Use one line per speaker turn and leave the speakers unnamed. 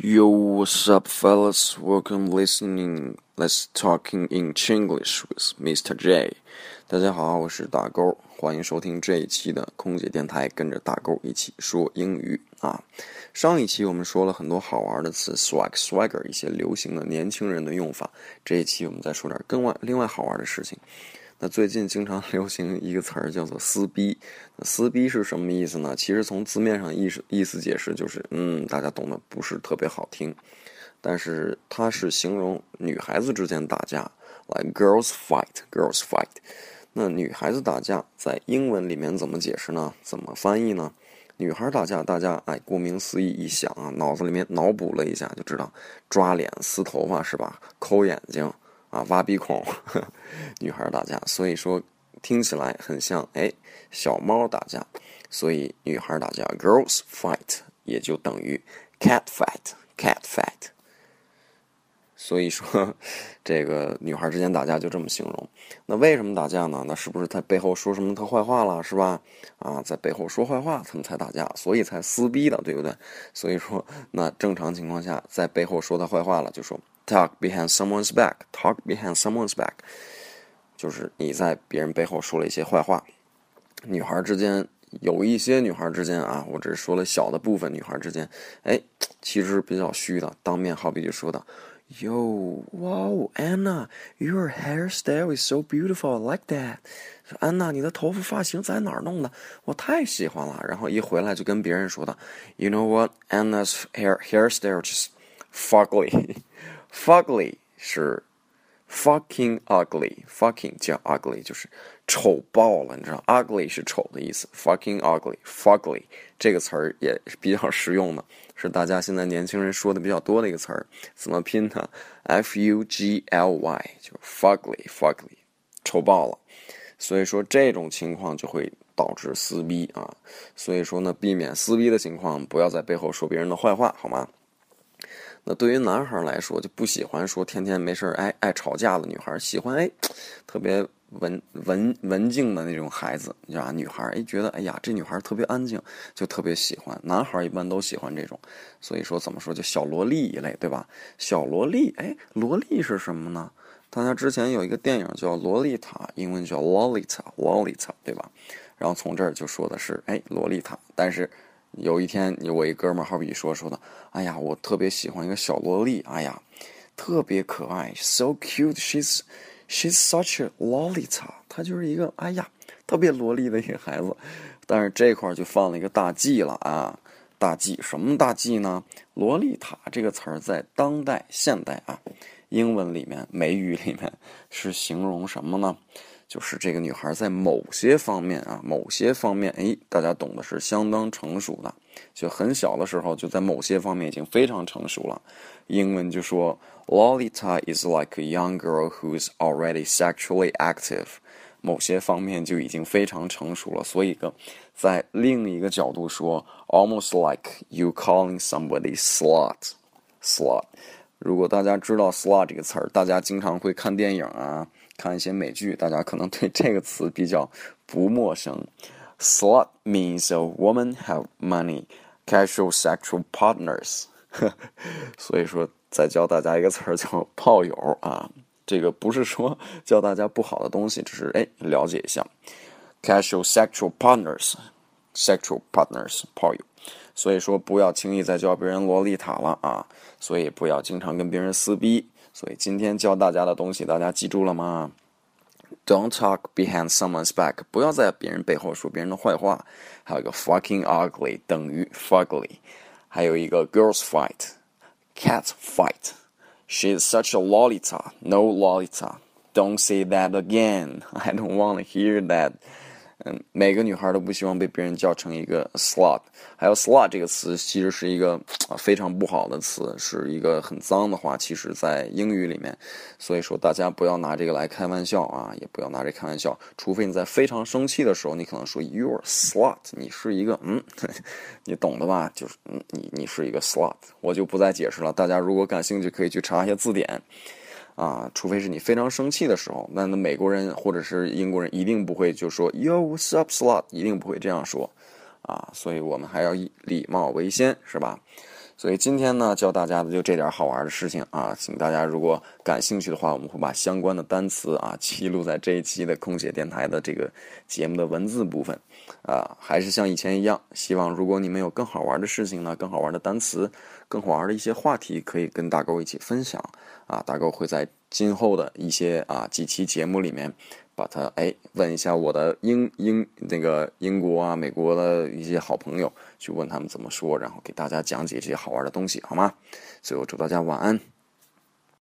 Yo, what's up, fellas? Welcome listening. Let's talking in Chinglish with Mr. J. 大家好，我是大勾，欢迎收听这一期的空姐电台，跟着大勾一起说英语啊。上一期我们说了很多好玩的词，swag swagger，一些流行的年轻人的用法。这一期我们再说点更外另外好玩的事情。那最近经常 流行一个词儿叫做“撕逼”，那“撕逼”是什么意思呢？其实从字面上意思意思解释就是，嗯，大家懂得不是特别好听，但是它是形容女孩子之间打架，like girls fight，girls fight。那女孩子打架在英文里面怎么解释呢？怎么翻译呢？女孩打架，大家哎，顾名思义一想啊，脑子里面脑补了一下就知道，抓脸、撕头发是吧？抠眼睛。啊，挖鼻孔，女孩打架，所以说听起来很像哎，小猫打架，所以女孩打架，girls fight 也就等于 cat fight，cat fight。所以说这个女孩之间打架就这么形容。那为什么打架呢？那是不是在背后说什么她坏话了，是吧？啊，在背后说坏话，他们才打架，所以才撕逼的，对不对？所以说，那正常情况下，在背后说她坏话了，就说。Talk behind someone's back. Talk behind someone's back，就是你在别人背后说了一些坏话。女孩之间有一些女孩之间啊，我只是说了小的部分。女孩之间，哎，其实比较虚的。当面好比就说的，Yo, wow, Anna, your hairstyle is so beautiful like that. 说安娜，你的头发发型在哪儿弄的？我太喜欢了。然后一回来就跟别人说的，You know what? Anna's hair hairstyle just fugly. Fugly 是 fucking ugly，fucking 叫 ugly 就是丑爆了，你知道？ugly 是丑的意思，fucking ugly，fugly 这个词儿也是比较实用的，是大家现在年轻人说的比较多的一个词儿。怎么拼呢？f u g l y 就 fugly，fugly 丑爆了。所以说这种情况就会导致撕逼啊。所以说呢，避免撕逼的情况，不要在背后说别人的坏话，好吗？那对于男孩来说，就不喜欢说天天没事儿爱爱吵架的女孩，喜欢哎，特别文文文静的那种孩子，你知道吧？女孩哎觉得哎呀，这女孩特别安静，就特别喜欢。男孩一般都喜欢这种，所以说怎么说就小萝莉一类，对吧？小萝莉，哎，萝莉是什么呢？大家之前有一个电影叫《洛丽塔》，英文叫《Lolita》，Lolita，对吧？然后从这儿就说的是哎，洛丽塔，但是。有一天，我一哥们儿好比说说的，哎呀，我特别喜欢一个小萝莉，哎呀，特别可爱，so cute，she's she's such a lolita，她就是一个哎呀特别萝莉的一个孩子。但是这块儿就放了一个大忌了啊，大忌什么大忌呢？萝莉塔这个词儿在当代现代啊，英文里面美语里面是形容什么呢？就是这个女孩在某些方面啊，某些方面，哎，大家懂的是相当成熟的，就很小的时候就在某些方面已经非常成熟了。英文就说，Lolita is like a young girl who's already sexually active。某些方面就已经非常成熟了。所以个，在另一个角度说，almost like you calling somebody slut。slut。如果大家知道 slut 这个词儿，大家经常会看电影啊。看一些美剧，大家可能对这个词比较不陌生。Slut means a woman have money, casual sexual partners。所以说，再教大家一个词儿叫炮友啊。这个不是说教大家不好的东西，只是哎了解一下。Casual sexual partners, sexual partners，炮友。所以说，不要轻易再叫别人洛丽塔了啊。所以不要经常跟别人撕逼。所以今天教大家的东西，大家记住了吗？Don't talk behind someone's back，不要在别人背后说别人的坏话。还有一个 fucking ugly 等于 fugly，还有一个 girls fight，cat fight。She's such a lolita, no lolita. Don't say that again. I don't want to hear that. 嗯，每个女孩都不希望被别人叫成一个 slut。还有 slut 这个词，其实是一个非常不好的词，是一个很脏的话。其实，在英语里面，所以说大家不要拿这个来开玩笑啊，也不要拿这开玩笑。除非你在非常生气的时候，你可能说 you're slut，你是一个嗯，你懂的吧？就是嗯，你你是一个 slut，我就不再解释了。大家如果感兴趣，可以去查一下字典。啊，除非是你非常生气的时候，那那美国人或者是英国人一定不会就说 Yo what's up slot，一定不会这样说，啊，所以我们还要以礼貌为先，是吧？所以今天呢，教大家的就这点好玩的事情啊，请大家如果感兴趣的话，我们会把相关的单词啊记录在这一期的空姐电台的这个节目的文字部分啊，还是像以前一样，希望如果你们有更好玩的事情呢，更好玩的单词，更好玩的一些话题，可以跟大狗一起分享啊，大狗会在今后的一些啊几期节目里面。把他哎问一下我的英英那个英国啊美国的一些好朋友，去问他们怎么说，然后给大家讲解这些好玩的东西，好吗？最后祝大家晚安。